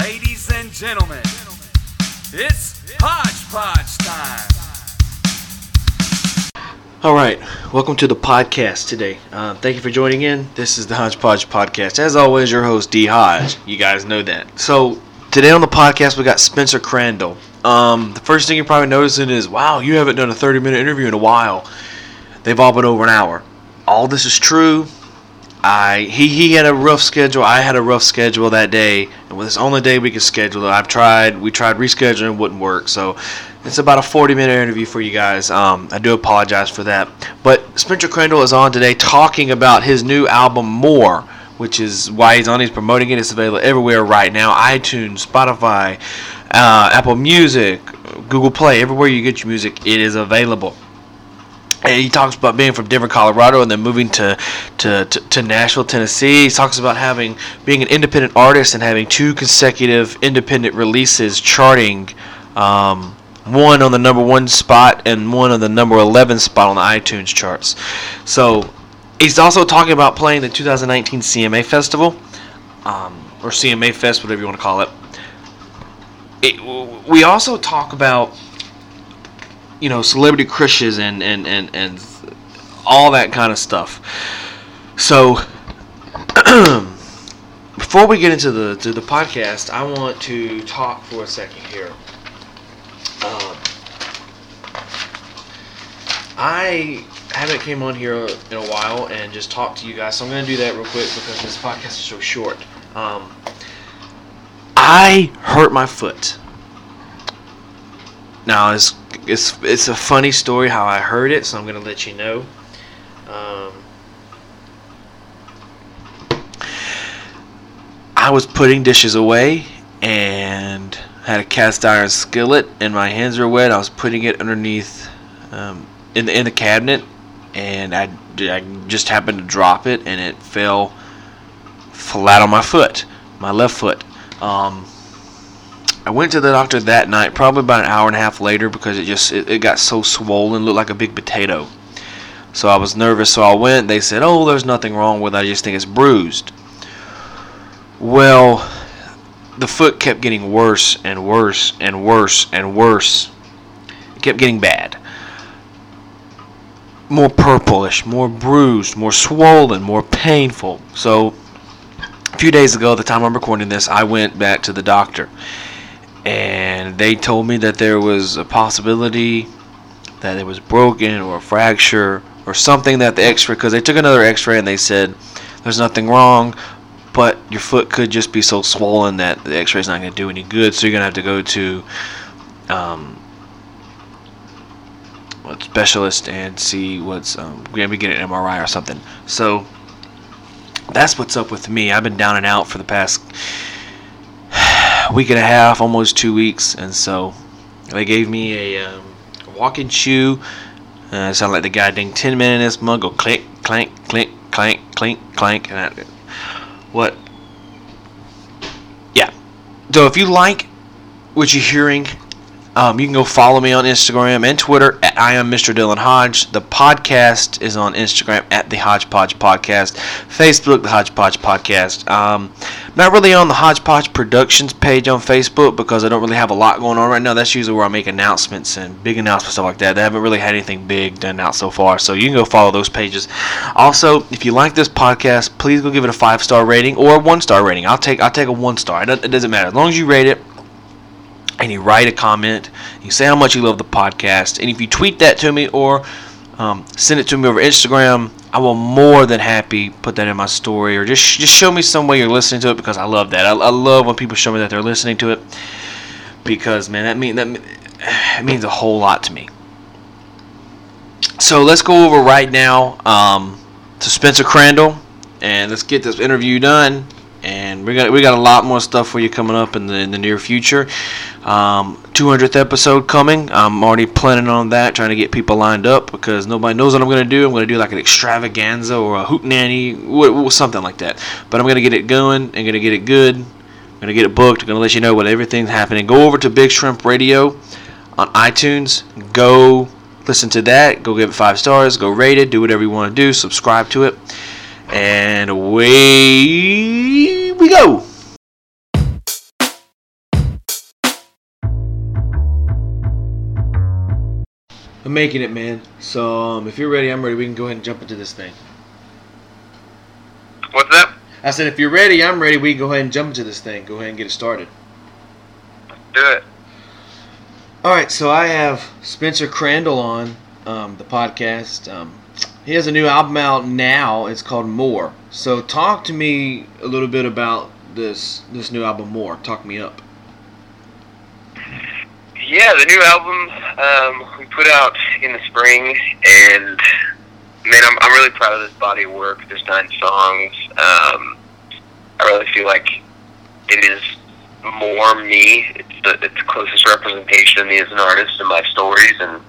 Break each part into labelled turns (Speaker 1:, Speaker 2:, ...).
Speaker 1: Ladies and gentlemen, it's Hodgepodge time.
Speaker 2: All right, welcome to the podcast today. Uh, thank you for joining in. This is the Hodgepodge Podcast. As always, your host D Hodge. You guys know that. So today on the podcast, we got Spencer Crandall. Um, the first thing you're probably noticing is, wow, you haven't done a 30 minute interview in a while. They've all been over an hour. All this is true. I he he had a rough schedule. I had a rough schedule that day, and it's only day we could schedule it. I've tried. We tried rescheduling, it wouldn't work. So it's about a 40 minute interview for you guys. Um, I do apologize for that. But Spencer Crandall is on today talking about his new album More, which is why he's on. He's promoting it. It's available everywhere right now: iTunes, Spotify, uh, Apple Music, Google Play. Everywhere you get your music, it is available. And he talks about being from Denver, Colorado, and then moving to, to, to, to, Nashville, Tennessee. He talks about having being an independent artist and having two consecutive independent releases charting, um, one on the number one spot and one on the number 11 spot on the iTunes charts. So he's also talking about playing the 2019 CMA Festival, um, or CMA Fest, whatever you want to call it. it we also talk about you know celebrity crushes and and and and all that kind of stuff. So before we get into the to the podcast, I want to talk for a second here. Um, I haven't came on here in a while and just talked to you guys, so I'm going to do that real quick because this podcast is so short. Um, I hurt my foot. Now, it's it's it's a funny story how I heard it, so I'm gonna let you know. Um, I was putting dishes away and had a cast iron skillet, and my hands were wet. I was putting it underneath um, in the in the cabinet, and I, I just happened to drop it, and it fell flat on my foot, my left foot. Um, I went to the doctor that night, probably about an hour and a half later, because it just it, it got so swollen, looked like a big potato. So I was nervous, so I went. They said, "Oh, there's nothing wrong with it. I just think it's bruised." Well, the foot kept getting worse and worse and worse and worse. It kept getting bad. More purplish, more bruised, more swollen, more painful. So, a few days ago, the time I'm recording this, I went back to the doctor and they told me that there was a possibility that it was broken or a fracture or something that the x-ray because they took another x-ray and they said there's nothing wrong but your foot could just be so swollen that the x-ray is not going to do any good so you're going to have to go to um, a specialist and see what's um, be getting an mri or something. So that's what's up with me. I've been down and out for the past week and a half, almost two weeks, and so they gave me a um, walking shoe. Uh, it sounded like the guy ding Tin Man in this mug go clink, clank, clink, clank, clink, clank, and I, what? Yeah. So if you like what you're hearing, um, you can go follow me on Instagram and Twitter at I am Mr. Dylan Hodge. The podcast is on Instagram at the Hodgepodge Podcast, Facebook the Hodgepodge Podcast. Um, not really on the Hodgepodge Productions page on Facebook because I don't really have a lot going on right now. That's usually where I make announcements and big announcements stuff like that. They haven't really had anything big done out so far, so you can go follow those pages. Also, if you like this podcast, please go give it a five star rating or a one star rating. I'll take I'll take a one star. It doesn't matter as long as you rate it and you write a comment, you say how much you love the podcast, and if you tweet that to me or um, send it to me over Instagram, I will more than happy put that in my story or just just show me some way you're listening to it because I love that. I, I love when people show me that they're listening to it because man, that mean that means a whole lot to me. So let's go over right now um, to Spencer Crandall and let's get this interview done and we got we got a lot more stuff for you coming up in the in the near future. Um, 200th episode coming. I'm already planning on that, trying to get people lined up because nobody knows what I'm gonna do. I'm gonna do like an extravaganza or a hoot hootenanny, something like that. But I'm gonna get it going and gonna get it good. I'm gonna get it booked. I'm gonna let you know what everything's happening. Go over to Big Shrimp Radio on iTunes. Go listen to that. Go give it five stars. Go rate it. Do whatever you want to do. Subscribe to it. And away we go. I'm making it, man. So um, if you're ready, I'm ready. We can go ahead and jump into this thing.
Speaker 3: What's that?
Speaker 2: I said, if you're ready, I'm ready. We can go ahead and jump into this thing. Go ahead and get it started.
Speaker 3: Do it.
Speaker 2: All right. So I have Spencer Crandall on um, the podcast. Um, he has a new album out now. It's called More. So talk to me a little bit about this this new album, More. Talk me up.
Speaker 3: Yeah, the new album um, we put out in the spring, and man, I'm I'm really proud of this body of work. There's nine songs. Um, I really feel like it is more me. It's the, it's the closest representation of me as an artist and my stories, and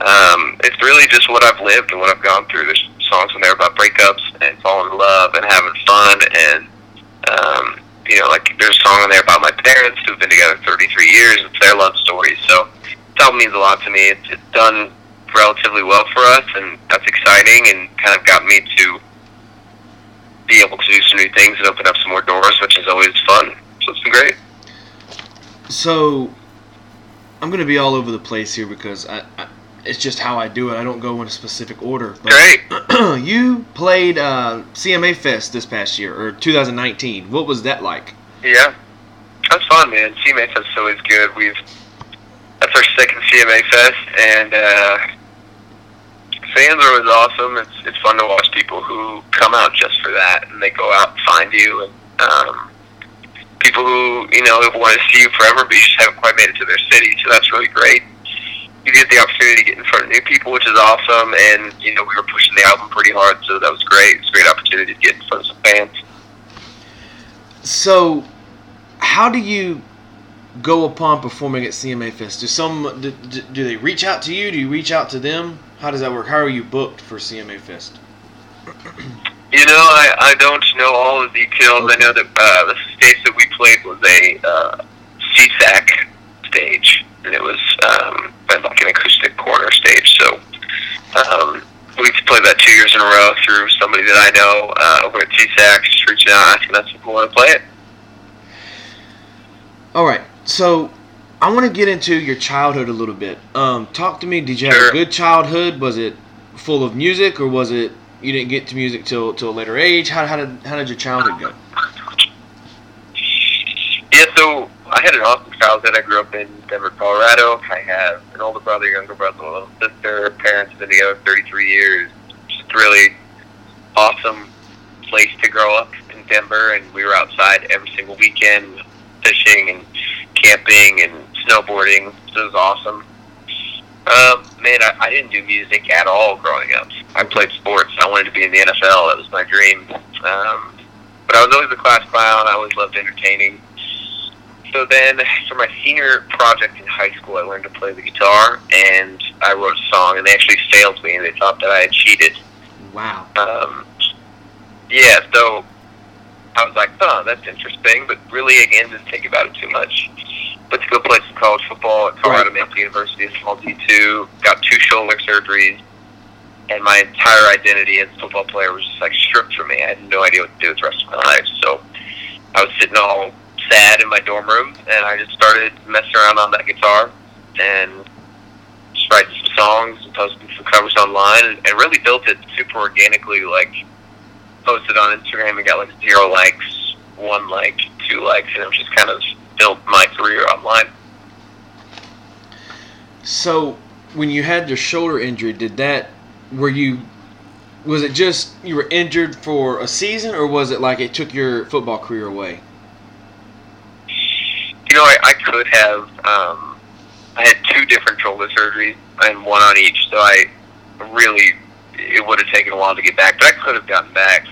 Speaker 3: um, it's really just what I've lived and what I've gone through. There's songs in there about breakups and falling in love and having fun, and um, you know, like there's a song in there about my parents who've been together 33 years. It's their love story. So this album means a lot to me. It's, it's done relatively well for us, and that's exciting and kind of got me to be able to do some new things and open up some more doors, which is always fun. So it's been great.
Speaker 2: So I'm gonna be all over the place here because I it's just how I do it. I don't go in a specific order. But
Speaker 3: Great.
Speaker 2: you played uh, CMA Fest this past year or 2019. What was that like?
Speaker 3: Yeah, that's fun, man. CMA Fest is always good. We've that's our second CMA Fest, and uh, fans are always awesome. It's it's fun to watch people who come out just for that, and they go out and find you, and um, people who you know have wanted to see you forever, but you just haven't quite made it to their city. So that's really great. You get the opportunity to get in front of new people, which is awesome. And you know we were pushing the album pretty hard, so that was great. It's a great opportunity to get in front of some fans.
Speaker 2: So, how do you go upon performing at CMA Fest? Do some do, do they reach out to you? Do you reach out to them? How does that work? How are you booked for CMA Fest?
Speaker 3: You know, I, I don't know all the details. I know that uh, the stage that we played was a uh, SESAC stage, and it was um, like an acoustic corner stage. So um, we've played that two years in a row through somebody that I know uh, over at SESAC, just reaching out asking us if we want to play it.
Speaker 2: All right. So, I want to get into your childhood a little bit. Um, talk to me. Did you have a good childhood? Was it full of music, or was it you didn't get to music till till a later age? How, how did how did your childhood go?
Speaker 3: Yeah, so I had an awesome childhood. I grew up in Denver, Colorado. I have an older brother, younger brother, a little sister. Parents have been together 33 years. Just really awesome place to grow up in Denver, and we were outside every single weekend, fishing and camping and snowboarding. So it was awesome. Um, man, I, I didn't do music at all growing up. I played sports. I wanted to be in the NFL. That was my dream. Um, but I was always a class clown. I always loved entertaining. So then, for my senior project in high school, I learned to play the guitar, and I wrote a song, and they actually failed me, and they thought that I had cheated.
Speaker 2: Wow.
Speaker 3: Um, yeah, so I was like, oh, that's interesting, but really, again, didn't think about it too much. But to go play some college football at Colorado Mesa University, a small D2, got two shoulder surgeries, and my entire identity as a football player was just like stripped from me. I had no idea what to do with the rest of my life. So I was sitting all sad in my dorm room, and I just started messing around on that guitar and just writing some songs and posting some covers online, and, and really built it super organically. Like posted on Instagram and got like zero likes, one like, two likes, and it just kind of built my career online.
Speaker 2: So, when you had your shoulder injury, did that were you was it just you were injured for a season, or was it like it took your football career away?
Speaker 3: Know, I, I could have. Um, I had two different shoulder surgeries and one on each, so I really it would have taken a while to get back, but I could have gotten back.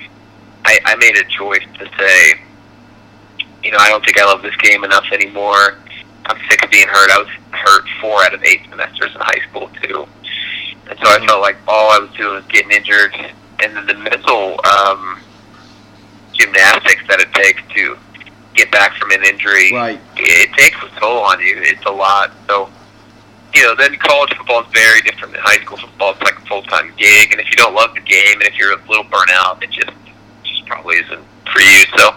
Speaker 3: I, I made a choice to say, you know, I don't think I love this game enough anymore. I'm sick of being hurt. I was hurt four out of eight semesters in high school too, and so I felt like all I was doing was getting injured, and then the mental um, gymnastics that it takes to get back from an injury
Speaker 2: Right.
Speaker 3: it takes a toll on you. It's a lot. So, you know, then college football is very different than high school football. It's like a full time gig, and if you don't love the game, and if you're a little burnt out, it just just probably isn't for you. So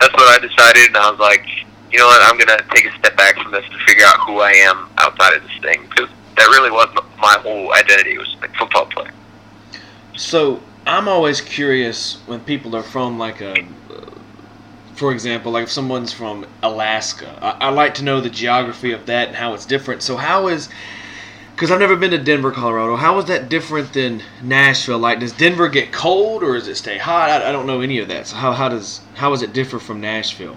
Speaker 3: that's what I decided, and I was like, you know what, I'm gonna take a step back from this to figure out who I am outside of this thing because that really was my whole identity. It was like football player.
Speaker 2: So I'm always curious when people are from like a, for example, like if someone's from Alaska. I, I like to know the geography of that and how it's different. So how is, because I've never been to Denver, Colorado. How is that different than Nashville? Like, does Denver get cold or does it stay hot? I, I don't know any of that. So how how does how is it differ from Nashville?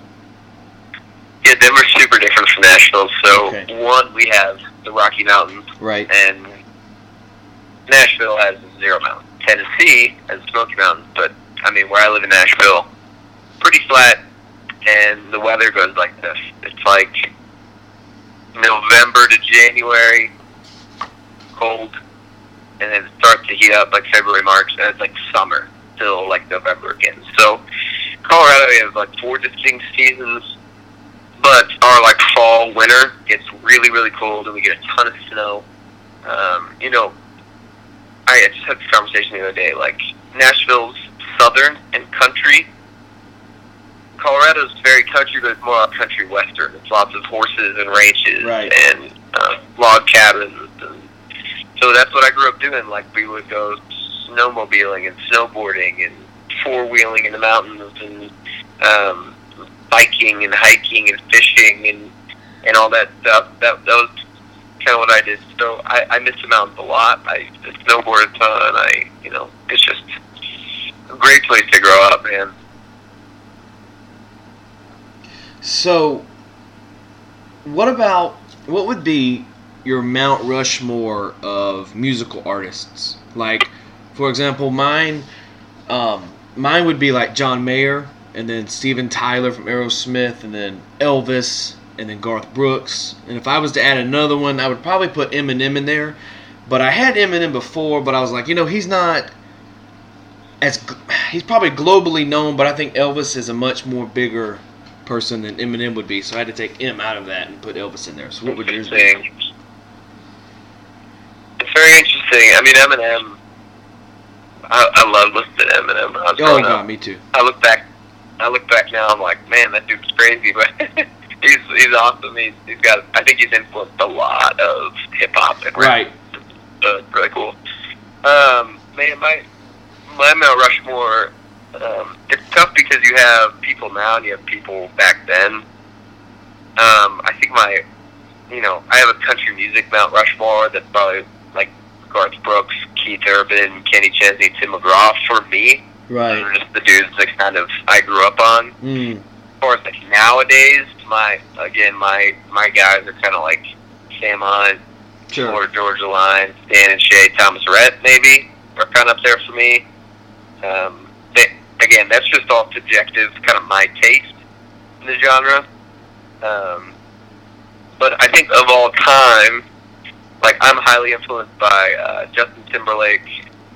Speaker 3: Yeah, Denver's super different from Nashville. So
Speaker 2: Okay.
Speaker 3: one, we have the Rocky Mountains,
Speaker 2: Right.
Speaker 3: and Nashville has zero mountains. Tennessee has Smoky Mountains, but I mean, where I live in Nashville, pretty flat, and the weather goes like this. It's like November to January, cold, and then it starts to heat up like February, March, and it's like summer till like November again. So Colorado, we have like four distinct seasons, but our like fall, winter gets really, really cold, and we get a ton of snow. Um, you know, I just had this conversation the other day. Like Nashville's southern and country. Colorado's very country, but it's more country western. It's lots of horses and ranches
Speaker 2: Right.
Speaker 3: and uh, log cabins, and so that's what I grew up doing. Like we would go snowmobiling and snowboarding and four wheeling in the mountains and um, biking and hiking and fishing and and all that stuff. That that was kind of what I did. So I, I miss the mountains a lot. I snowboard a ton. I you know it's just a great place to grow up, man.
Speaker 2: So, what about what would be your Mount Rushmore of musical artists? Like, for example, mine, um, mine would be like John Mayer, and then Steven Tyler from Aerosmith, and then Elvis, and then Garth Brooks. And if I was to add another one, I would probably put Eminem in there. But I had Eminem before, but I was like, you know, he's not as he's probably globally known, but I think Elvis is a much more bigger person than Eminem would be. So I had to take M out of that and put Elvis in there. So what would yours be?
Speaker 3: It's very interesting. I mean, Eminem. I, I love listening to Eminem. When I was
Speaker 2: Oh god,
Speaker 3: up.
Speaker 2: me too.
Speaker 3: I look back. I look back now. I'm like, man, that dude's crazy, but he's he's awesome. He's he's got. I think he's influenced a lot of hip hop and rap.
Speaker 2: Right.
Speaker 3: Uh, really cool. Um, man, my my Mount Rushmore. Um, it's tough because you have people now and you have people back then. Um, I think my, you know, I have a country music Mount Rushmore that's probably like Garth Brooks, Keith Urban, Kenny Chesney, Tim McGraw for me. Those
Speaker 2: Right.
Speaker 3: are just the dudes that kind of I grew up on.
Speaker 2: Mm.
Speaker 3: Of course, like nowadays, my again my my guys are kind of like Sam Hunt,
Speaker 2: Sure.
Speaker 3: or Georgia Line, Dan and Shay, Thomas Rhett maybe are kind of up there for me. Um, again, that's just all subjective, kind of my taste in the genre. Um, but I think of all time, like I'm highly influenced by uh, Justin Timberlake.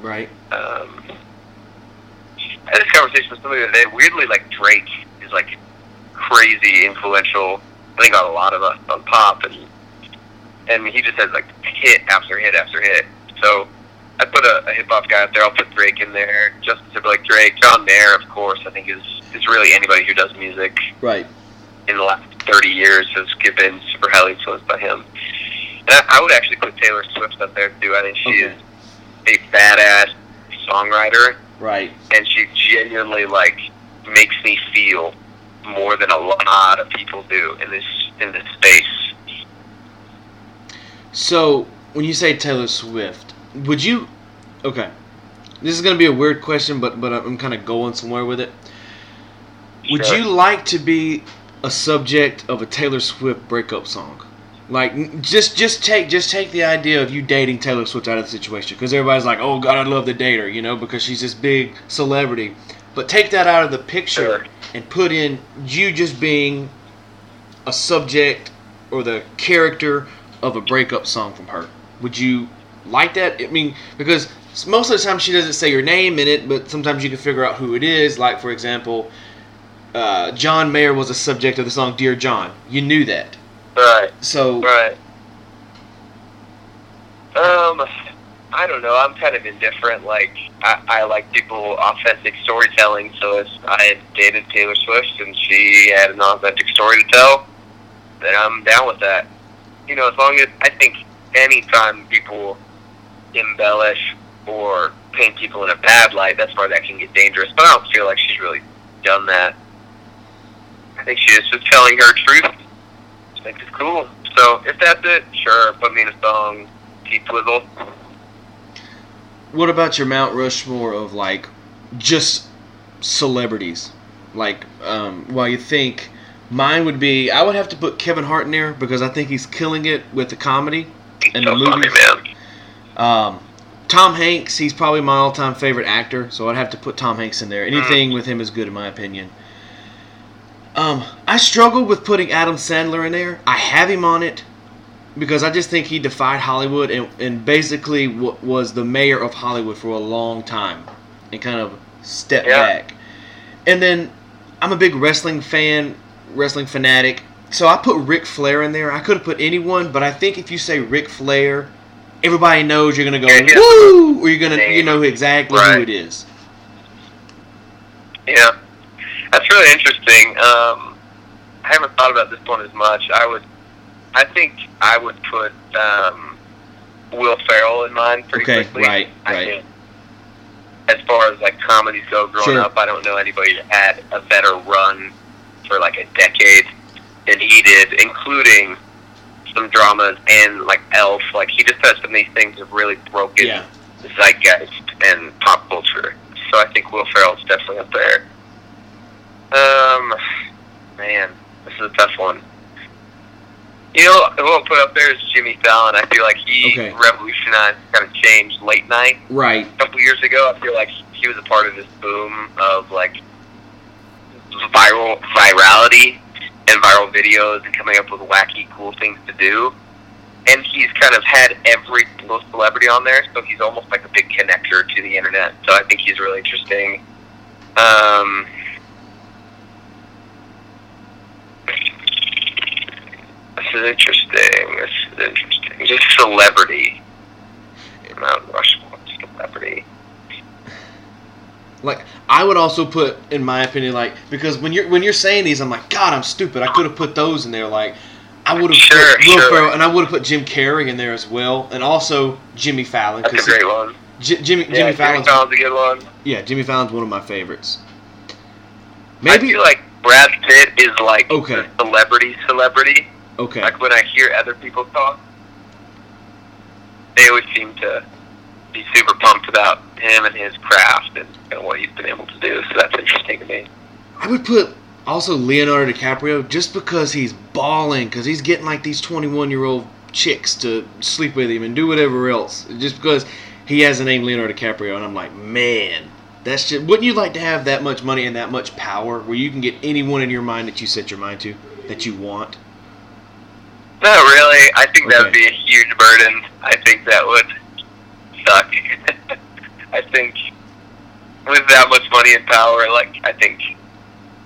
Speaker 2: Right.
Speaker 3: Um, I had this conversation with somebody the other day. Weirdly, like Drake is like crazy influential. I think on a lot of us on pop, and and he just has like hit after hit after hit. So I put a, a hip hop guy up there. I'll put Drake in there. Justin Timberlake, Drake, John Mayer, of course. I think is is really anybody who does music
Speaker 2: Right.
Speaker 3: in the last 30 years has been super highly influenced by him. And I, I would actually put Taylor Swift up there too. I think she
Speaker 2: Okay.
Speaker 3: is a badass songwriter,
Speaker 2: Right.
Speaker 3: and she genuinely like makes me feel more than a lot of people do in this in this space.
Speaker 2: So when you say Taylor Swift, would you? Okay. This is gonna be a weird question, but but I'm kind of going somewhere with it. Would
Speaker 3: Sure.
Speaker 2: you like to be a subject of a Taylor Swift breakup song? Like just just take just take the idea of you dating Taylor Swift out of the situation because everybody's like, oh God, I'd love to date her, you know, because she's this big celebrity. But take that out of the picture
Speaker 3: Sure.
Speaker 2: and put in you just being a subject or the character of a breakup song from her. Would you like that? I mean, because most of the time she doesn't say your name in it, but sometimes you can figure out who it is. Like, for example, uh, John Mayer was a subject of the song Dear John. You knew that.
Speaker 3: Right,
Speaker 2: So,
Speaker 3: right. Um, I don't know. I'm kind of indifferent. Like I, I like people authentic storytelling. So if I dated Taylor Swift and she had an authentic story to tell, then I'm down with that. You know, as long as I think anytime people embellish or paint people in a bad light, that's where that can get dangerous. But I don't feel like she's really done that. I think she just was telling her truth. I think it's cool. So if that's it, sure, put me in a song, T-Twizzle.
Speaker 2: What about your Mount Rushmore of like just celebrities? Like, um, while you think mine would be, I would have to put Kevin Hart in there because I think he's killing it with the comedy and
Speaker 3: so
Speaker 2: the
Speaker 3: funny,
Speaker 2: movies.
Speaker 3: man.
Speaker 2: Um, Tom Hanks, he's probably my all-time favorite actor, so I'd have to put Tom Hanks in there. Anything with him is good in my opinion. Um, I struggled with putting Adam Sandler in there. I have him on it because I just think he defied Hollywood and, and basically w- was the mayor of Hollywood for a long time and kind of stepped
Speaker 3: Yeah.
Speaker 2: back. And then I'm a big wrestling fan, wrestling fanatic. So I put Ric Flair in there. I could have put anyone, but I think if you say Ric Flair, everybody knows you're gonna go
Speaker 3: Yeah, yeah.
Speaker 2: woo, or you're gonna you know exactly who it is.
Speaker 3: Yeah, that's really interesting. Um, I haven't thought about this one as much. I would, I think I would put um, Will Ferrell in mind pretty
Speaker 2: Okay,
Speaker 3: quickly.
Speaker 2: right,
Speaker 3: I
Speaker 2: right.
Speaker 3: think as far as like comedies go, growing
Speaker 2: Sure.
Speaker 3: up, I don't know anybody that had a better run for like a decade than he did, including some dramas and like Elf. Like he just has some of these things that really broken
Speaker 2: Yeah.
Speaker 3: the zeitgeist and pop culture. So I think Will Ferrell's definitely up there. Um, man, this is a tough one. You know, who I'll put up there is Jimmy Fallon. I feel like he
Speaker 2: Okay.
Speaker 3: revolutionized, kind of changed late night
Speaker 2: Right.
Speaker 3: a couple years ago. I feel like he was a part of this boom of like viral virality and viral videos and coming up with wacky, cool things to do. And he's kind of had every single celebrity on there, so he's almost like a big connector to the internet. So I think he's really interesting. Um, this is interesting. This is interesting. Just celebrity. Mount Rushmore.
Speaker 2: Like I would also put, in my opinion, like because when you're when you're saying these, I'm like, God, I'm stupid. I could have put those in there. Like I would have
Speaker 3: Sure,
Speaker 2: put Will
Speaker 3: sure.
Speaker 2: Ferrell, and I would have put Jim Carrey in there as well, and also Jimmy Fallon.
Speaker 3: That's a great one.
Speaker 2: J- Jimmy
Speaker 3: Yeah,
Speaker 2: Jimmy Fallon's
Speaker 3: Fallon's a good one.
Speaker 2: yeah, Jimmy Fallon's one of my favorites.
Speaker 3: I
Speaker 2: Maybe
Speaker 3: feel like Brad Pitt is like
Speaker 2: Okay.
Speaker 3: celebrity celebrity.
Speaker 2: okay.
Speaker 3: Like when I hear other people talk, they always seem to be super pumped about him and his craft and, and what he's been able to do. So that's interesting to me.
Speaker 2: I would put also Leonardo DiCaprio just because he's balling, because he's getting like these 21 year old chicks to sleep with him and do whatever else, just because he has the name Leonardo DiCaprio, and I'm like, man, that's just. Wouldn't you like to have that much money and that much power, where you can get anyone in your mind that you set your mind to, that you want?
Speaker 3: Not really. I think that would be a huge burden. I think that would suck. I think with that much money and power, like I think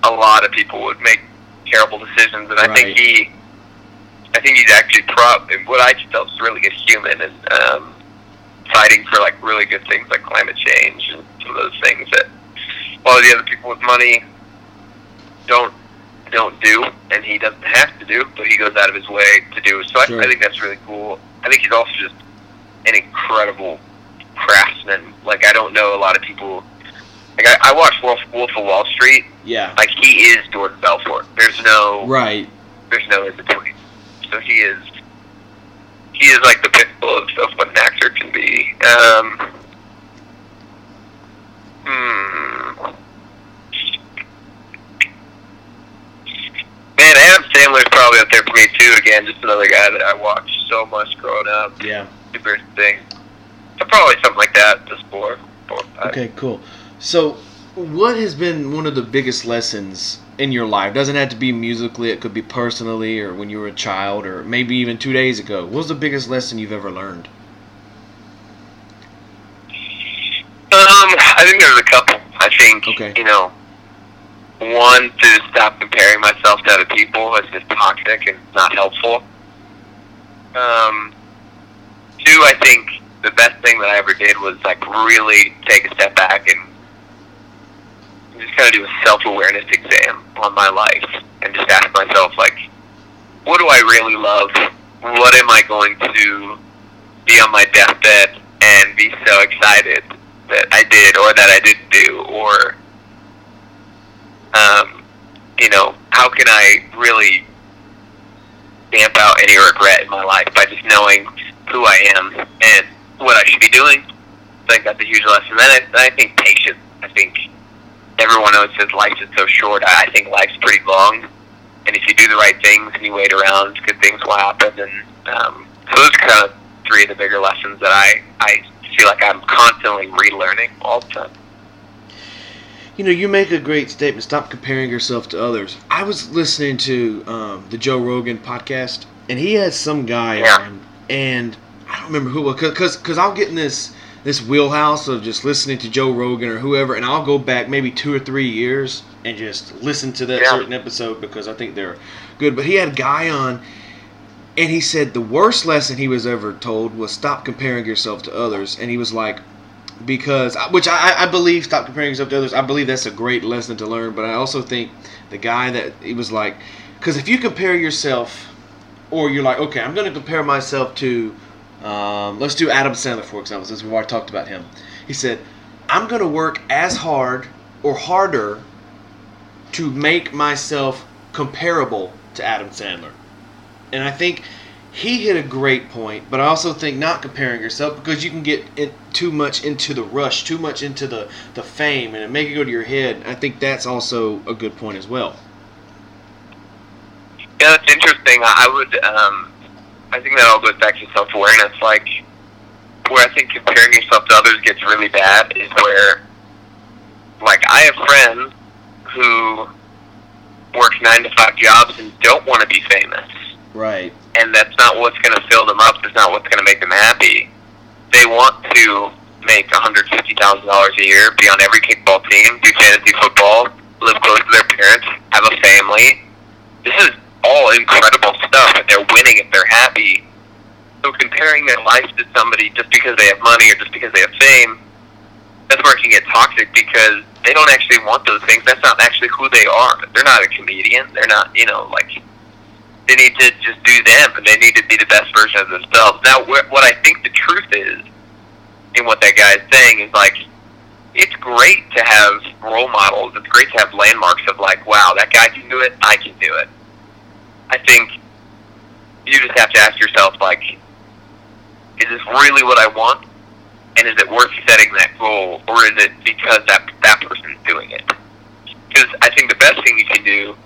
Speaker 3: a lot of people would make terrible decisions, and I think he, I think he's actually prop. What I just felt was really good human and um, fighting for like really good things like climate change and some of those things that all the other people with money don't don't do, and he doesn't have to do, but he goes out of his way to do. So
Speaker 2: Sure.
Speaker 3: I, I think that's really cool. I think he's also just an incredible craftsman. Like I don't know a lot of people. Like I, I watched Wolf, Wolf of Wall Street.
Speaker 2: Yeah.
Speaker 3: Like he is Jordan Belfort. There's no
Speaker 2: Right.
Speaker 3: there's no in between. So he is he is like the pinnacle of, of what an actor can be. Um, hmm. Man, Adam Sandler's probably up there for me too. Again, just another guy that I watched so much growing up.
Speaker 2: Yeah.
Speaker 3: Super interesting. Probably something like that. Just four, four, five.
Speaker 2: Okay, cool. So, what has been one of the biggest lessons in your life? Doesn't have to be musically, it could be personally or when you were a child or maybe even two days ago. What was the biggest lesson you've ever learned?
Speaker 3: Um, I think there's a couple. I think
Speaker 2: Okay.
Speaker 3: you know, one to stop comparing myself to other people is just toxic and not helpful. Um, two, I think the best thing that I ever did was like really take a step back and just kind of do a self awareness exam on my life and just ask myself like, what do I really love? What am I going to be on my deathbed and be so excited that I did or that I didn't do or um, you know, how can I really damp out any regret in my life by just knowing who I am and what I should be doing. I think that's a huge lesson. Then I, I think patience. I think everyone knows that life is so short. I, I think life's pretty long, and if you do the right things and you wait around, good things will happen. And um, so those are kind of three of the bigger lessons that I I feel like I'm constantly relearning all the time.
Speaker 2: You know, you make a great statement. Stop comparing yourself to others. I was listening to um, the Joe Rogan podcast, and he has some guy
Speaker 3: Yeah.
Speaker 2: on, and I don't remember who because because I'll get in this this wheelhouse of just listening to Joe Rogan or whoever, and I'll go back maybe two or three years and just listen to that
Speaker 3: Yeah.
Speaker 2: certain episode because I think they're good. But he had a guy on, and he said the worst lesson he was ever told was stop comparing yourself to others, and he was like, because which I, I believe stop comparing yourself to others. I believe that's a great lesson to learn, but I also think the guy that he was like, because if you compare yourself, or you're like, okay, I'm going to compare myself to, um, let's do Adam Sandler for example, since we've already talked about him. He said, I'm going to work as hard or harder to make myself comparable to Adam Sandler, and I think he hit a great point, but I also think not comparing yourself because you can get too much into the rush, too much into the, the fame, and it make it go to your head. I think that's also a good point as well.
Speaker 3: Yeah, that's interesting. I would, um, I think that all goes back to self awareness. Like, where I think comparing yourself to others gets really bad is where, like, I have friends who work nine to five jobs and don't want to be famous.
Speaker 2: Right.
Speaker 3: and that's not what's going to fill them up. That's not what's going to make them happy. They want to make one hundred fifty thousand dollars a year, be on every kickball team, do fantasy football, live close to their parents, have a family. This is all incredible stuff, and they're winning if they're happy. So comparing their life to somebody just because they have money or just because they have fame, that's where it can get toxic because they don't actually want those things. That's not actually who they are. They're not a comedian. They're not, you know, like they need to just do them, and they need to be the best version of themselves. Now, wh- what I think the truth is, in what that guy is saying, is like, it's great to have role models. It's great to have landmarks of like, wow, that guy can do it. I can do it. I think you just have to ask yourself, like, is this really what I want? And is it worth setting that goal, or is it because that that person's doing it? Because I think the best thing you can do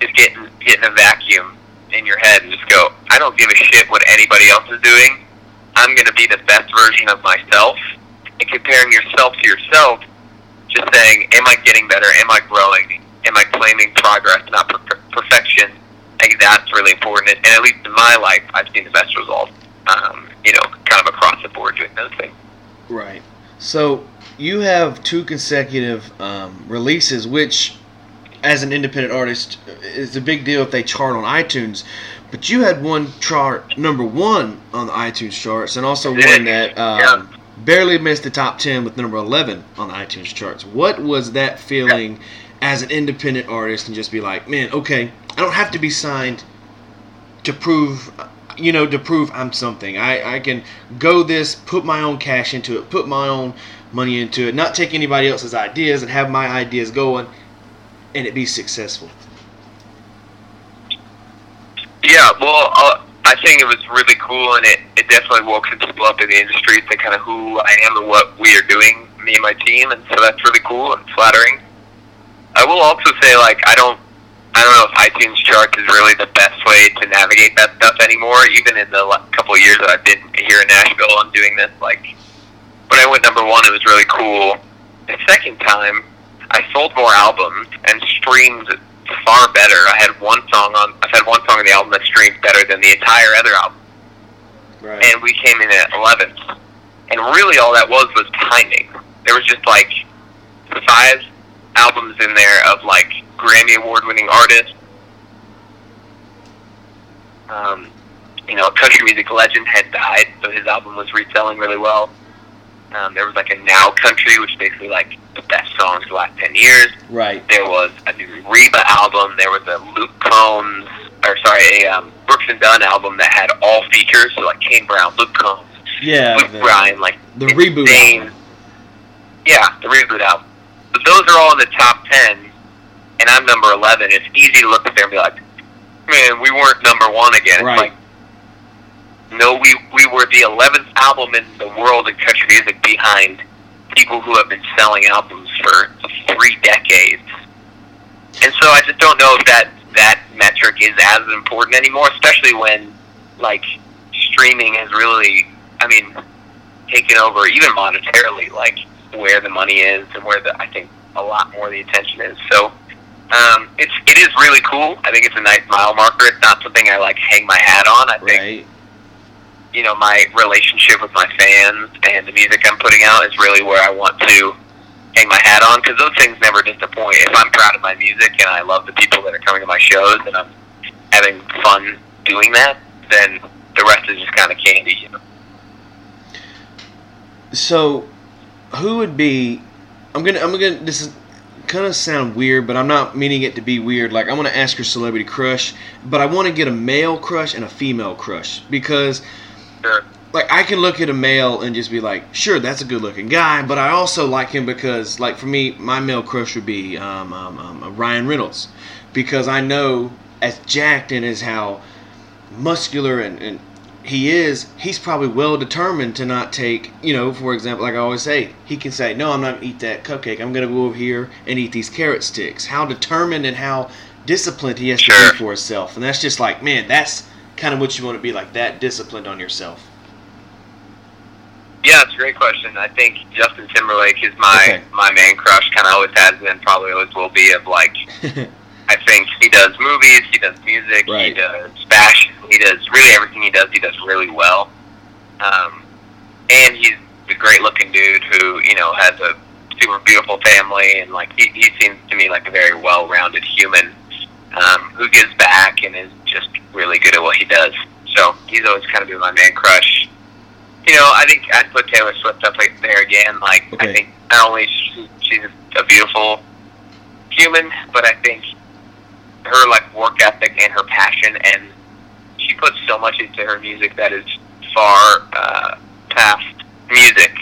Speaker 3: is get get in a vacuum in your head and just go, I don't give a shit what anybody else is doing. I'm going to be the best version of myself. And comparing yourself to yourself, just saying, am I getting better? Am I growing? Am I claiming progress, not per- perfection? I think that's really important. And at least in my life, I've seen the best results, um, you know, kind of across the board doing those things.
Speaker 2: Right. So you have two consecutive um, releases, which, as an independent artist, is a big deal if they chart on iTunes. But you had one chart number one on the iTunes charts, and also one that um, barely missed the top ten with number eleven on the iTunes charts. What was that feeling as an independent artist, and just be like, man, okay, I don't have to be signed to prove you know to prove i'm something i i can go this put my own cash into it put my own money into it not take anybody else's ideas and have my ideas going and it be successful
Speaker 3: Yeah, well, uh, I think it was really cool, and it, it definitely woke people up in the industry to kind of who I am and what we are doing, me and my team, and so that's really cool and flattering. I will also say, like, I don't, I don't know if iTunes charts is really the best way to navigate that stuff anymore. Even in the couple of years that I've been here in Nashville and doing this, like, when I went number one, it was really cool. The second time, I sold more albums and streamed far better. I had one song on. I've had one song on the album that streamed better than the entire other album,
Speaker 2: right
Speaker 3: and we came in at 11th. And really, all that was was timing. There was just like five albums in there of like Grammy award-winning artists. Um, you know, a country music legend had died, so his album was reselling really well. Um, there was like a now country, which basically like the best songs the last ten years.
Speaker 2: right
Speaker 3: There was a new Reba album. There was a Luke Combs, or sorry, a um, Brooks and Dunn album that had all features, so like Kane Brown, Luke Combs,
Speaker 2: Yeah,
Speaker 3: Luke
Speaker 2: the-
Speaker 3: Bryan, like
Speaker 2: the reboot album.
Speaker 3: Yeah, the reboot album. But those are all in the top ten, and I'm number eleven. It's easy to look at there and be like, "Man, we weren't number one again." It's
Speaker 2: Right.
Speaker 3: like, no, we we were the eleventh album in the world in country music behind people who have been selling albums for three decades. And so I just don't know if that that metric is as important anymore, especially when like streaming has really, I mean, taken over even monetarily, like where the money is and where the I think a lot more the attention is. So um, it's it is really cool. I think it's a nice mile marker. It's not something I like hang my hat on. I think
Speaker 2: Right.
Speaker 3: you know my relationship with my fans and the music I'm putting out is really where I want to hang my hat on because those things never disappoint. If I'm proud of my music and I love the people that are coming to my shows and I'm having fun doing that, then the rest is just kind of candy. You know?
Speaker 2: So, who would be? I'm gonna. I'm gonna. This is kind of sound weird, but I'm not meaning it to be weird. Like I want to ask your celebrity crush, but I want to get a male crush and a female crush because,
Speaker 3: Sure.
Speaker 2: like, I can look at a male and just be like, sure, that's a good-looking guy, but I also like him because, like, for me, my male crush would be um, um, um, Ryan Reynolds because I know as jacked and as how muscular and, and he is, he's probably well determined to not take, you know, for example, like I always say, he can say, no, I'm not going to eat that cupcake. I'm going to go over here and eat these carrot sticks. How determined and how disciplined he has to be for himself. And that's just like, man, that's kind of what you want to be like, that disciplined on yourself.
Speaker 3: Yeah, it's a great question. I think Justin Timberlake is my
Speaker 2: Okay.
Speaker 3: my main crush. Kind of always has been, probably always will be. Of like, I think he does movies, he does music, he does fashion, he does really everything he does. He does really well. Um, and he's a great looking dude who you know has a super beautiful family, and like he, he seems to me like a very well rounded human um, who gives back and is just really good at what he does. So he's always kind of been my man crush. You know, I think I'd put Taylor Swift up like there again. Like
Speaker 2: Okay.
Speaker 3: I think not only she, she's a beautiful human, but I think her like work ethic and her passion, and she puts so much into her music that is far uh, past music.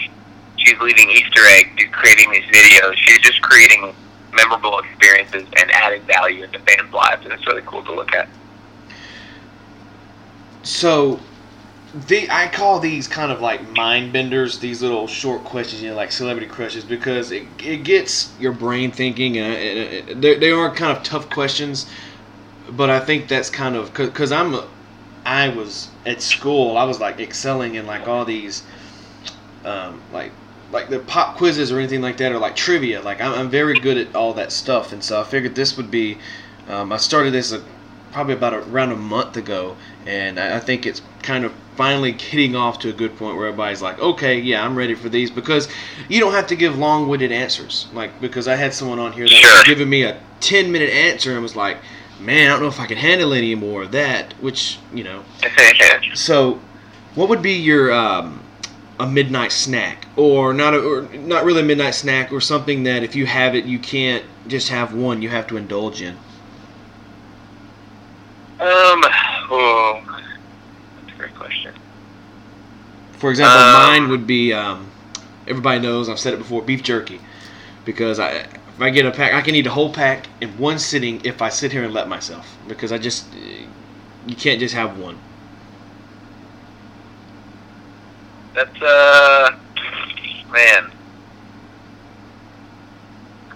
Speaker 3: She's leaving Easter eggs, creating these videos. She's just creating memorable experiences and adding value into fans' lives, and it's really cool to look at.
Speaker 2: So, the I call these kind of like mind benders. These little short questions, you know, like celebrity crushes, because it, it gets your brain thinking, and they they are kind of tough questions. But I think that's kind of because I'm, I was at school. I was like excelling in like all these, um, like like the pop quizzes or anything like that, or like trivia. Like I'm, I'm very good at all that stuff, and so I figured this would be. Um, I started this uh probably about around a month ago, and I I think it's kind of finally getting off to a good point where everybody's like, okay, yeah, I'm ready for these because you don't have to give long-winded answers. Like because I had someone on here that
Speaker 3: Sure.
Speaker 2: was giving me a 10-minute answer and was like, man, I don't know if I can handle any more of that. Which you know, so what would be your um, a midnight snack, or not a, or not really a midnight snack, or something that if you have it, you can't just have one. You have to indulge in.
Speaker 3: um, oh, that's a great question.
Speaker 2: For example,
Speaker 3: Um,
Speaker 2: mine would be um, everybody knows I've said it before beef jerky because I if I get a pack I can eat a whole pack in one sitting if I sit here and let myself because I just you can't just have one.
Speaker 3: That's uh, man.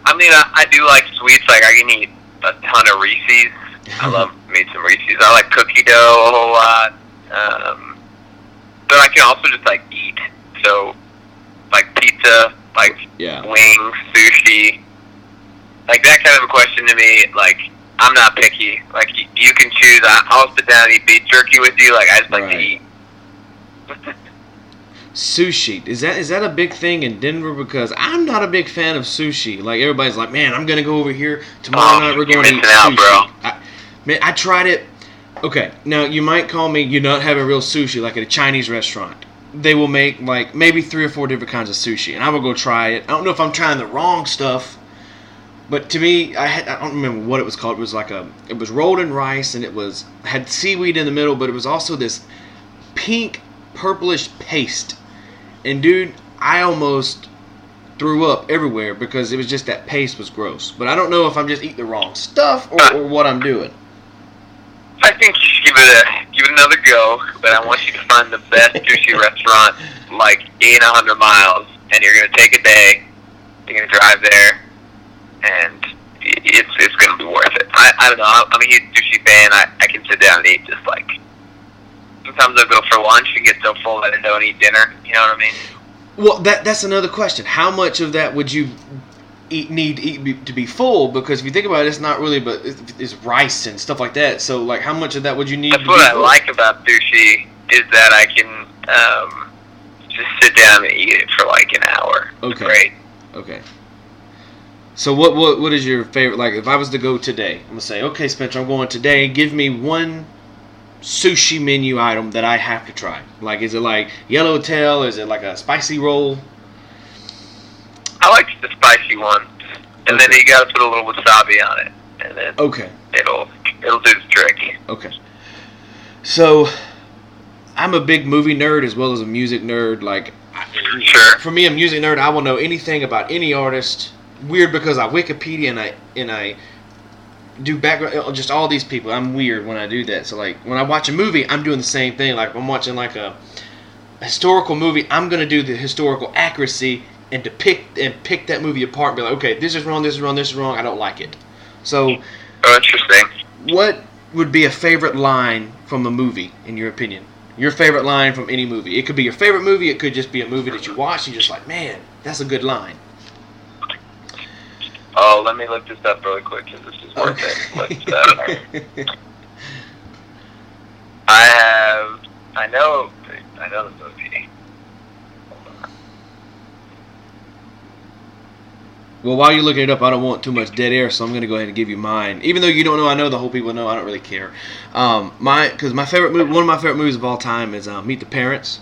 Speaker 3: I mean, I, I do like sweets. Like I can eat a ton of Reese's. I love me some Reese's. I like cookie dough a whole lot. Um, but I can also just like eat. So, like pizza, like
Speaker 2: Yeah.
Speaker 3: wings, sushi, like that kind of a question to me. Like I'm not picky. Like y- you can choose. I, I'll sit down and eat beef jerky with you. Like I just like
Speaker 2: Right.
Speaker 3: to eat.
Speaker 2: Sushi is that is that a big thing in Denver? Because I'm not a big fan of sushi. Like everybody's like, man, I'm gonna go over here tomorrow
Speaker 3: Oh,
Speaker 2: night. We're going to eat
Speaker 3: out,
Speaker 2: sushi.
Speaker 3: bro.
Speaker 2: I, man, I tried it. Okay, now you might call me you not having real sushi like at a Chinese restaurant. They will make like maybe three or four different kinds of sushi, and I will go try it. I don't know if I'm trying the wrong stuff, but to me, I had, I don't remember what it was called. It was like a it was rolled in rice, and it was had seaweed in the middle, but it was also this pink purplish paste, and dude, I almost threw up everywhere because it was just that paste was gross. But I don't know if I'm just eating the wrong stuff or, or what I'm doing.
Speaker 3: I think you should give it a give it another go, but I want you to find the best sushi restaurant like in a hundred miles, and you're gonna take a day. You're gonna drive there, and it's it's gonna be worth it. I I don't know. I'm a huge sushi fan. I I can sit down and eat just like. Sometimes I'll go for lunch and get so full that I don't eat dinner. You know what I mean?
Speaker 2: Well, that that's another question. How much of that would you eat, need to eat be, to be full? Because if you think about it, it's not really, but it's, it's rice and stuff like that. So, like, how much of that would you need?
Speaker 3: That's
Speaker 2: to
Speaker 3: what I like about sushi is that I can um, just sit down and eat it for like an hour.
Speaker 2: Okay.
Speaker 3: Great.
Speaker 2: Okay. So what what what is your favorite? Like, if I was to go today, I'm gonna say, okay, Spencer, I'm going today. Give me one sushi menu item that I have to try. Like, is it like yellowtail? Is it like a spicy roll?
Speaker 3: I like the spicy one, and then you got to put a little wasabi on it, and then
Speaker 2: Okay.
Speaker 3: it'll it'll do the trick.
Speaker 2: Okay. So, I'm a big movie nerd as well as a music nerd. Like,
Speaker 3: Sure.
Speaker 2: for me, a music nerd, I will know anything about any artist. Weird because I Wikipedia and I and I do background, uh, just all these people. I'm weird when I do that. So, like, when I watch a movie, I'm doing the same thing. Like, I'm watching like a historical movie, I'm gonna do the historical accuracy and depict and pick that movie apart and be like, okay, this is wrong, this is wrong, this is wrong. I don't like it. So.
Speaker 3: Oh, interesting.
Speaker 2: What would be a favorite line from a movie, in your opinion? Your favorite line from any movie. It could be your favorite movie. It could just be a movie that you watch. And you're just like, man, that's a good line.
Speaker 3: Oh, let me look this up really quick because this is worth it. Let's, uh, I have. I know. I know the movie.
Speaker 2: Well, while you're looking it up, I don't want too much dead air, so I'm going to go ahead and give you mine. Even though you don't know, I know the whole people know. I don't really care. Um, my because my favorite movie, one of my favorite movies of all time is uh, Meet the Parents,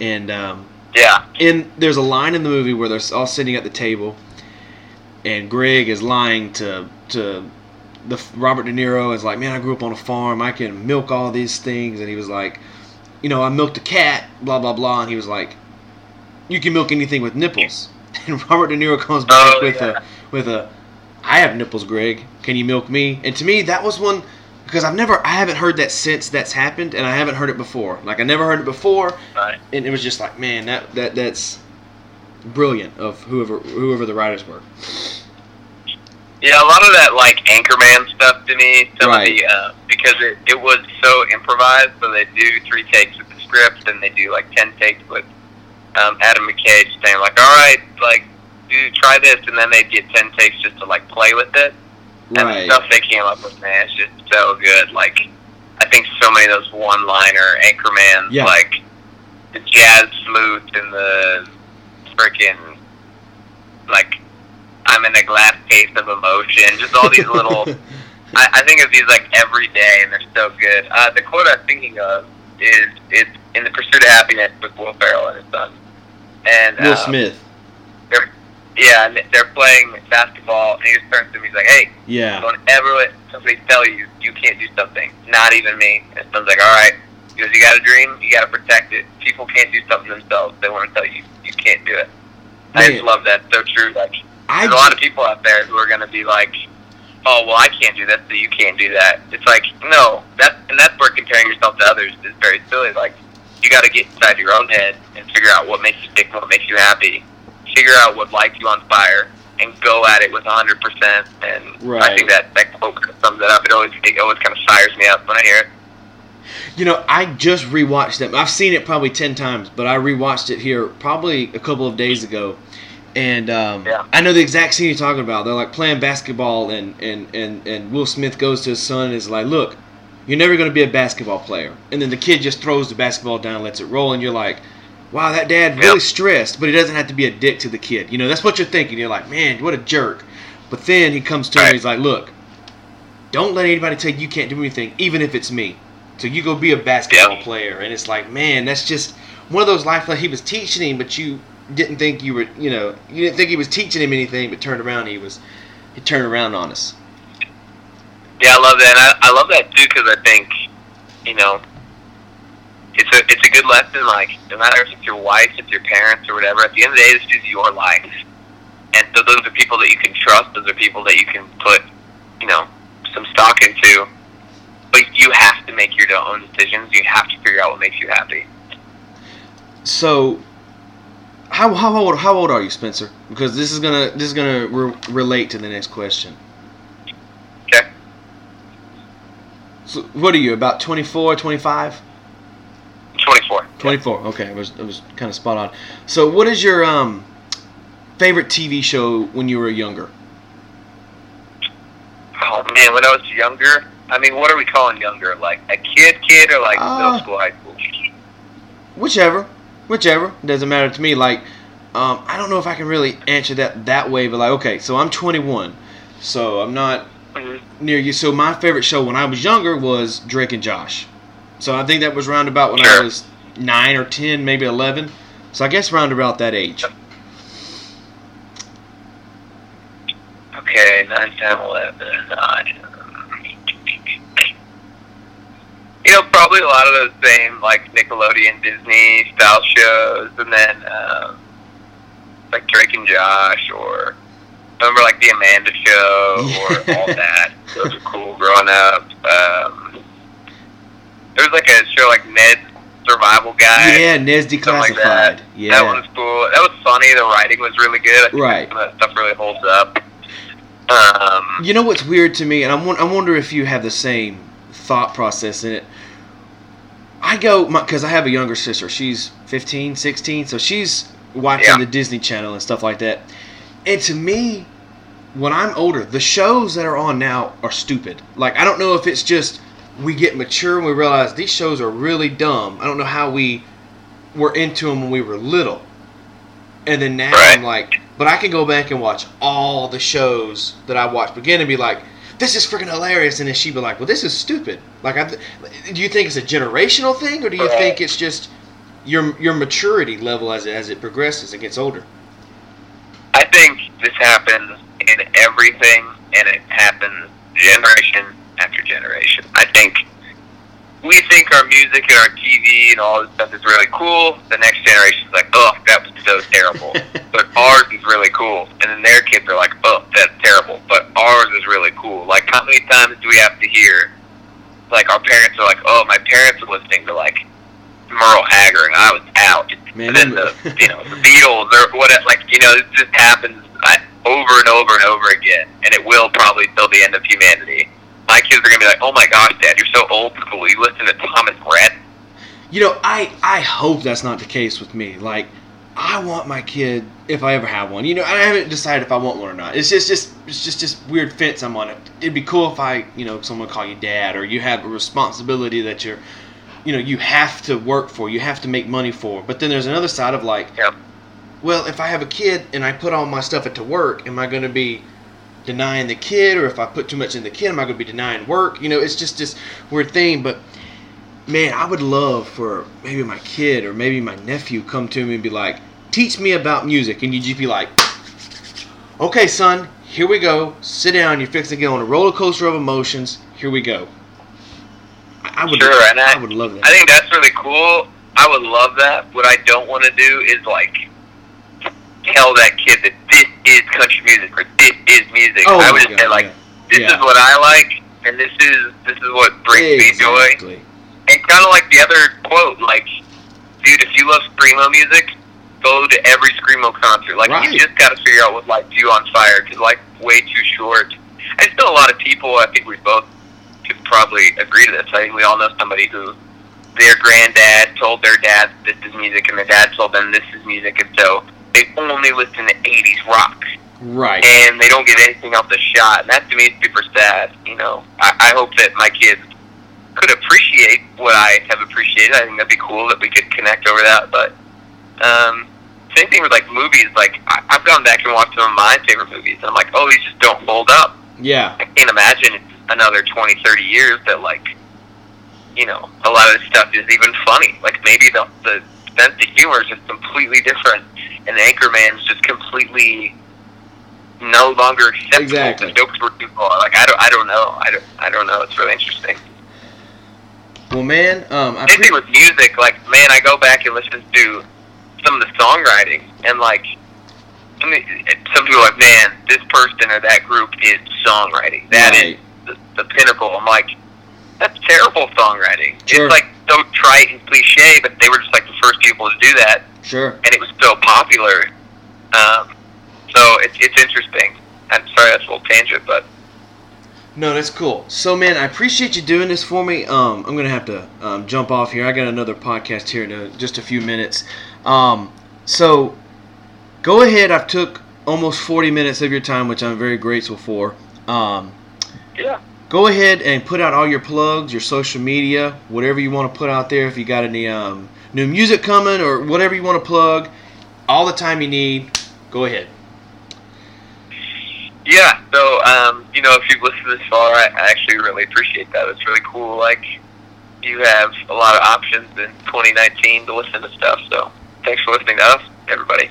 Speaker 2: and um,
Speaker 3: Yeah.
Speaker 2: and there's a line in the movie where they're all sitting at the table, and Greg is lying to to the Robert De Niro is like, man, I grew up on a farm. I can milk all these things, and he was like, you know, I milked a cat, blah blah blah, and he was like, you can milk anything with nipples. And Robert De Niro comes back
Speaker 3: Oh,
Speaker 2: with
Speaker 3: yeah.
Speaker 2: a with a, I have nipples, Greg. Can you milk me? And to me, that was one because I've never, I haven't heard that since that's happened, and I haven't heard it before. Like I never heard it before,
Speaker 3: Right.
Speaker 2: and it was just like, man, that that that's brilliant of whoever whoever the writers were.
Speaker 3: Yeah, a lot of that like Anchorman stuff to me. Some
Speaker 2: Right.
Speaker 3: of the uh, because it, it was so improvised. So they do three takes with the script, and they do like ten takes with um, Adam McKay just saying like, "All right, like, do try this," and then they'd get ten takes just to like play with it. And the stuff they came up with, man, it's just so good. Like, I think so many of those one-liner Anchormans,
Speaker 2: Yeah.
Speaker 3: like the jazz flute and the freaking like I'm in a glass case of emotion. Just all these little. I, I think of these like every day, and they're so good. Uh, the quote I'm thinking of is it's in the pursuit of happiness with Will Ferrell and his son. And
Speaker 2: Will
Speaker 3: um,
Speaker 2: Smith.
Speaker 3: They're, yeah, and they're playing basketball, and he just turns to me. He's like, "Hey,
Speaker 2: Yeah.
Speaker 3: don't ever let somebody tell you you can't do something. Not even me." And son's like, "All right." He goes, "You got a dream. You got to protect it. People can't do something themselves. They want to tell you you can't do it." I just love that. So true. Like,
Speaker 2: I
Speaker 3: there's a lot of people out there who are going to be like, "Oh, well, I can't do this, so you can't do that." It's like, no, that and that's where comparing yourself to others is very silly. Like, you got to get inside your own head and figure out what makes you tick, what makes you happy, figure out what lights you on fire, and go at it with 100. percent And I think that that quote sums it up. It always it always kind of fires me up when I hear it.
Speaker 2: You know, I just rewatched them. I've seen it probably ten times, but I rewatched it here probably a couple of days ago, and um,
Speaker 3: Yeah.
Speaker 2: I know the exact scene you're talking about. They're like playing basketball, and and and and Will Smith goes to his son and is like, "Look, you're never going to be a basketball player." And then the kid just throws the basketball down, and lets it roll, and you're like, "Wow, that dad really
Speaker 3: Yep.
Speaker 2: stressed." But he doesn't have to be a dick to the kid. You know, that's what you're thinking. You're like, "Man, what a jerk." But then he comes to
Speaker 3: Right.
Speaker 2: and he's like, "Look, don't let anybody tell you you can't do anything, even if it's me." So you go be a basketball
Speaker 3: Yeah.
Speaker 2: player, and it's like, man, that's just one of those life that he was teaching him, but you didn't think you were, you know, you didn't think he was teaching him anything, but turned around, he was, he turned around on us.
Speaker 3: Yeah, I love that. And I, I love that too because I think, you know, it's a it's a good lesson. Like no matter if it's your wife, if it's your parents, or whatever. At the end of the day, this is your life, and so those are people that you can trust. Those are people that you can put, you know, some stock into. But you have to make your own decisions. You have to figure out what makes you happy.
Speaker 2: So, how, how old how old are you, Spencer? Because this is gonna this is gonna re- relate to the next question.
Speaker 3: Okay.
Speaker 2: So, what are you about 24, 25?
Speaker 3: 24.
Speaker 2: 24. Okay, it was it was kind of spot on. So, what is your um favorite TV show when you were younger?
Speaker 3: Oh man, when I was younger, I mean, what are we calling younger? Like a kid, kid, or like
Speaker 2: Uh,
Speaker 3: middle school, high school?
Speaker 2: Whichever, whichever doesn't matter to me. Like, um, I don't know if I can really answer that that way, but like, okay, so I'm 21, so I'm not
Speaker 3: Mhm.
Speaker 2: near you. So my favorite show when I was younger was Drake and Josh. So I think that was round about when I was nine or ten, maybe 11. So I guess round about that age.
Speaker 3: Okay, 9, 10, 11, 9. You know, probably a lot of those same, like, Nickelodeon, Disney style shows, and then, um, like, Drake and Josh, or, remember, like, The Amanda Show, or all that. Those were cool growing up. Um, there was, like, a show like Ned Survival Guide.
Speaker 2: Yeah, Ned's
Speaker 3: something like that.
Speaker 2: Declassified. Yeah.
Speaker 3: That one was cool. That was funny. The writing was really good. I think
Speaker 2: Right.
Speaker 3: Some of that stuff really holds up. Um,
Speaker 2: You know what's weird to me, and I won- I wonder if you have the same thought process in it. I go because I have a younger sister. She's 15, 16, so she's watching
Speaker 3: Yeah.
Speaker 2: the Disney Channel and stuff like that. And to me, when I'm older, the shows that are on now are stupid. Like I don't know if it's just we get mature and we realize these shows are really dumb. I don't know how we were into them when we were little. And then now I'm like, but I can go back and watch all the shows that I watched begin and be like, this is freaking hilarious. And then she'd be like, well, this is stupid. Like, I, do you think it's a generational thing, or do you think it's just your your maturity level as it, as it progresses and gets older?
Speaker 3: I think this happens in everything, and it happens generation after generation. I think we think our music and our TV and all this stuff is really cool. The next generation's like, oh, that was so terrible. but ours is really cool. And then their kids are like, oh, that's terrible. But ours is really cool. Like, how many times do we have to hear, like, our parents are like, oh, my parents were listening to, like, Merle Haggard, and I was out.
Speaker 2: Man,
Speaker 3: and then the, you know, the Beatles or what, like, you know, it just happens uh, over and over and over again. And it will probably till the end of humanity. My kids are going to be like, oh my gosh, Dad, you're so old school. You listen to Thomas Rhett?
Speaker 2: You know, I I hope that's not the case with me. Like, I want my kid, if I ever have one. You know, I haven't decided if I want one or not. It's just just it's just just weird fence I'm on. It'd be cool if I, you know, someone call you dad, or you have a responsibility that you're, you know, you have to work for, you have to make money for. But then there's another side of like,
Speaker 3: Yep.
Speaker 2: well, if I have a kid and I put all my stuff into work, am I going to be denying the kid, or if I put too much in the kid, am I going to be denying work? You know, it's just this weird thing. But man, I would love for maybe my kid or maybe my nephew come to me and be like, "Teach me about music," and you just be like, "Okay, son, here we go. Sit down. You're fixing to get on a roller coaster of emotions. Here we go." I, I would,
Speaker 3: Sure, and I-
Speaker 2: I would love that.
Speaker 3: I think that's really cool. I would love that. What I don't want to do is like tell that kid that this is country music or this is music.
Speaker 2: oh
Speaker 3: I would just
Speaker 2: God,
Speaker 3: say like,
Speaker 2: yeah.
Speaker 3: this
Speaker 2: Yeah.
Speaker 3: is what I like, and this is this is what brings me joy. And kind of like the other quote, like, dude, if you love screamo music, go to every screamo concert. Like,
Speaker 2: Right.
Speaker 3: you just got to figure out what lights you on fire because life's way too short. And still, a lot of people. I think we both could probably agree to this. I think we all know somebody who their granddad told their dad this is music, and their dad told them this is music, and so they only listen to '80s rock
Speaker 2: Right.
Speaker 3: and they don't get anything else a shot. And that to me is super sad. You know, I, I hope that my kids could appreciate what I have appreciated. I think that'd be cool that we could connect over that. But um, same thing with like movies. Like I, I've gone back and watched some of my favorite movies, and I'm like, oh, these just don't hold up.
Speaker 2: Yeah.
Speaker 3: I can't imagine another 20, 30 years that like, you know, a lot of this stuff is even funny. Like maybe the the sense of humor is just completely different, and Anchorman's just completely no longer acceptable.
Speaker 2: Exactly.
Speaker 3: The jokes were too far. Like I don't, I don't know. I don't, I don't know. It's really interesting.
Speaker 2: Well, man, um, I
Speaker 3: Same thing
Speaker 2: pre-
Speaker 3: with music. Like, man, I go back and listen to some of the songwriting, and like, some, some people are like, man, this person or that group is songwriting. That is
Speaker 2: Right.
Speaker 3: the, the pinnacle. I'm like, that's terrible songwriting.
Speaker 2: Sure.
Speaker 3: It's like so trite and cliche, but they were just like the first people to do that,
Speaker 2: sure.
Speaker 3: and it was so popular. Um, so it's it's interesting. I'm sorry that's a little tangent, but
Speaker 2: No, that's cool. So, man, I appreciate you doing this for me. Um, I'm gonna have to um, jump off here. I got another podcast here in a, just a few minutes. Um, so, go ahead. I've took almost 40 minutes of your time, which I'm very grateful for. Um,
Speaker 3: yeah.
Speaker 2: Go ahead and put out all your plugs, your social media, whatever you want to put out there. If you got any um, new music coming or whatever you want to plug, all the time you need. Go ahead.
Speaker 3: Yeah, so um, you know, if you've listened this far, I, actually really appreciate that. It's really cool. Like you have a lot of options in 2019 to listen to stuff. So thanks for listening to us, everybody.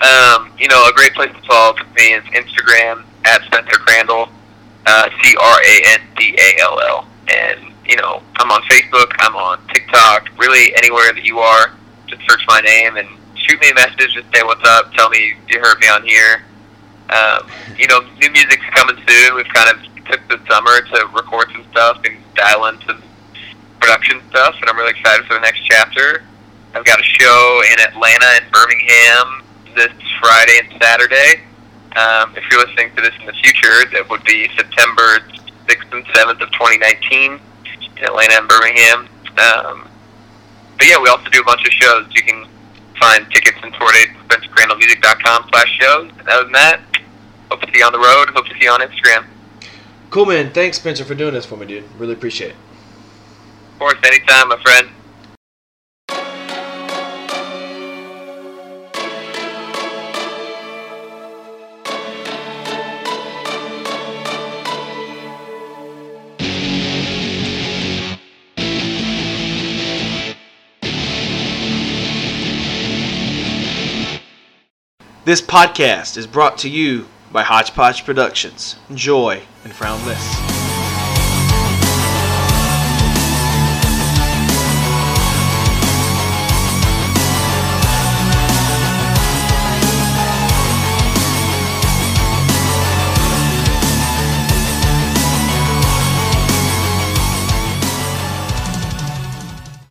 Speaker 3: Um, you know, a great place to follow me is Instagram at Spencer Crandall, uh, C R A N D A L L, and you know, I'm on Facebook, I'm on TikTok, really anywhere that you are. Just search my name and shoot me a message. Just say what's up. Tell me you heard me on here. Um, you know, new music's coming soon. We've kind of took the summer to record some stuff and dial in some production stuff, and I'm really excited for the next chapter. I've got a show in Atlanta and Birmingham this Friday and Saturday. Um, if you're listening to this in the future, that would be September 6th and 7th of 2019 in Atlanta and Birmingham. Um, but yeah, we also do a bunch of shows. You can find tickets and tour dates at spencercrandallmusic.com slash shows. And other than that, hope to see you on the road. Hope to see you on Instagram.
Speaker 2: Cool, man. Thanks, Spencer, for doing this for me, dude. Really appreciate it.
Speaker 3: Of course, anytime, my friend.
Speaker 2: This podcast is brought to you by Hodgepodge Productions. Enjoy and frown less.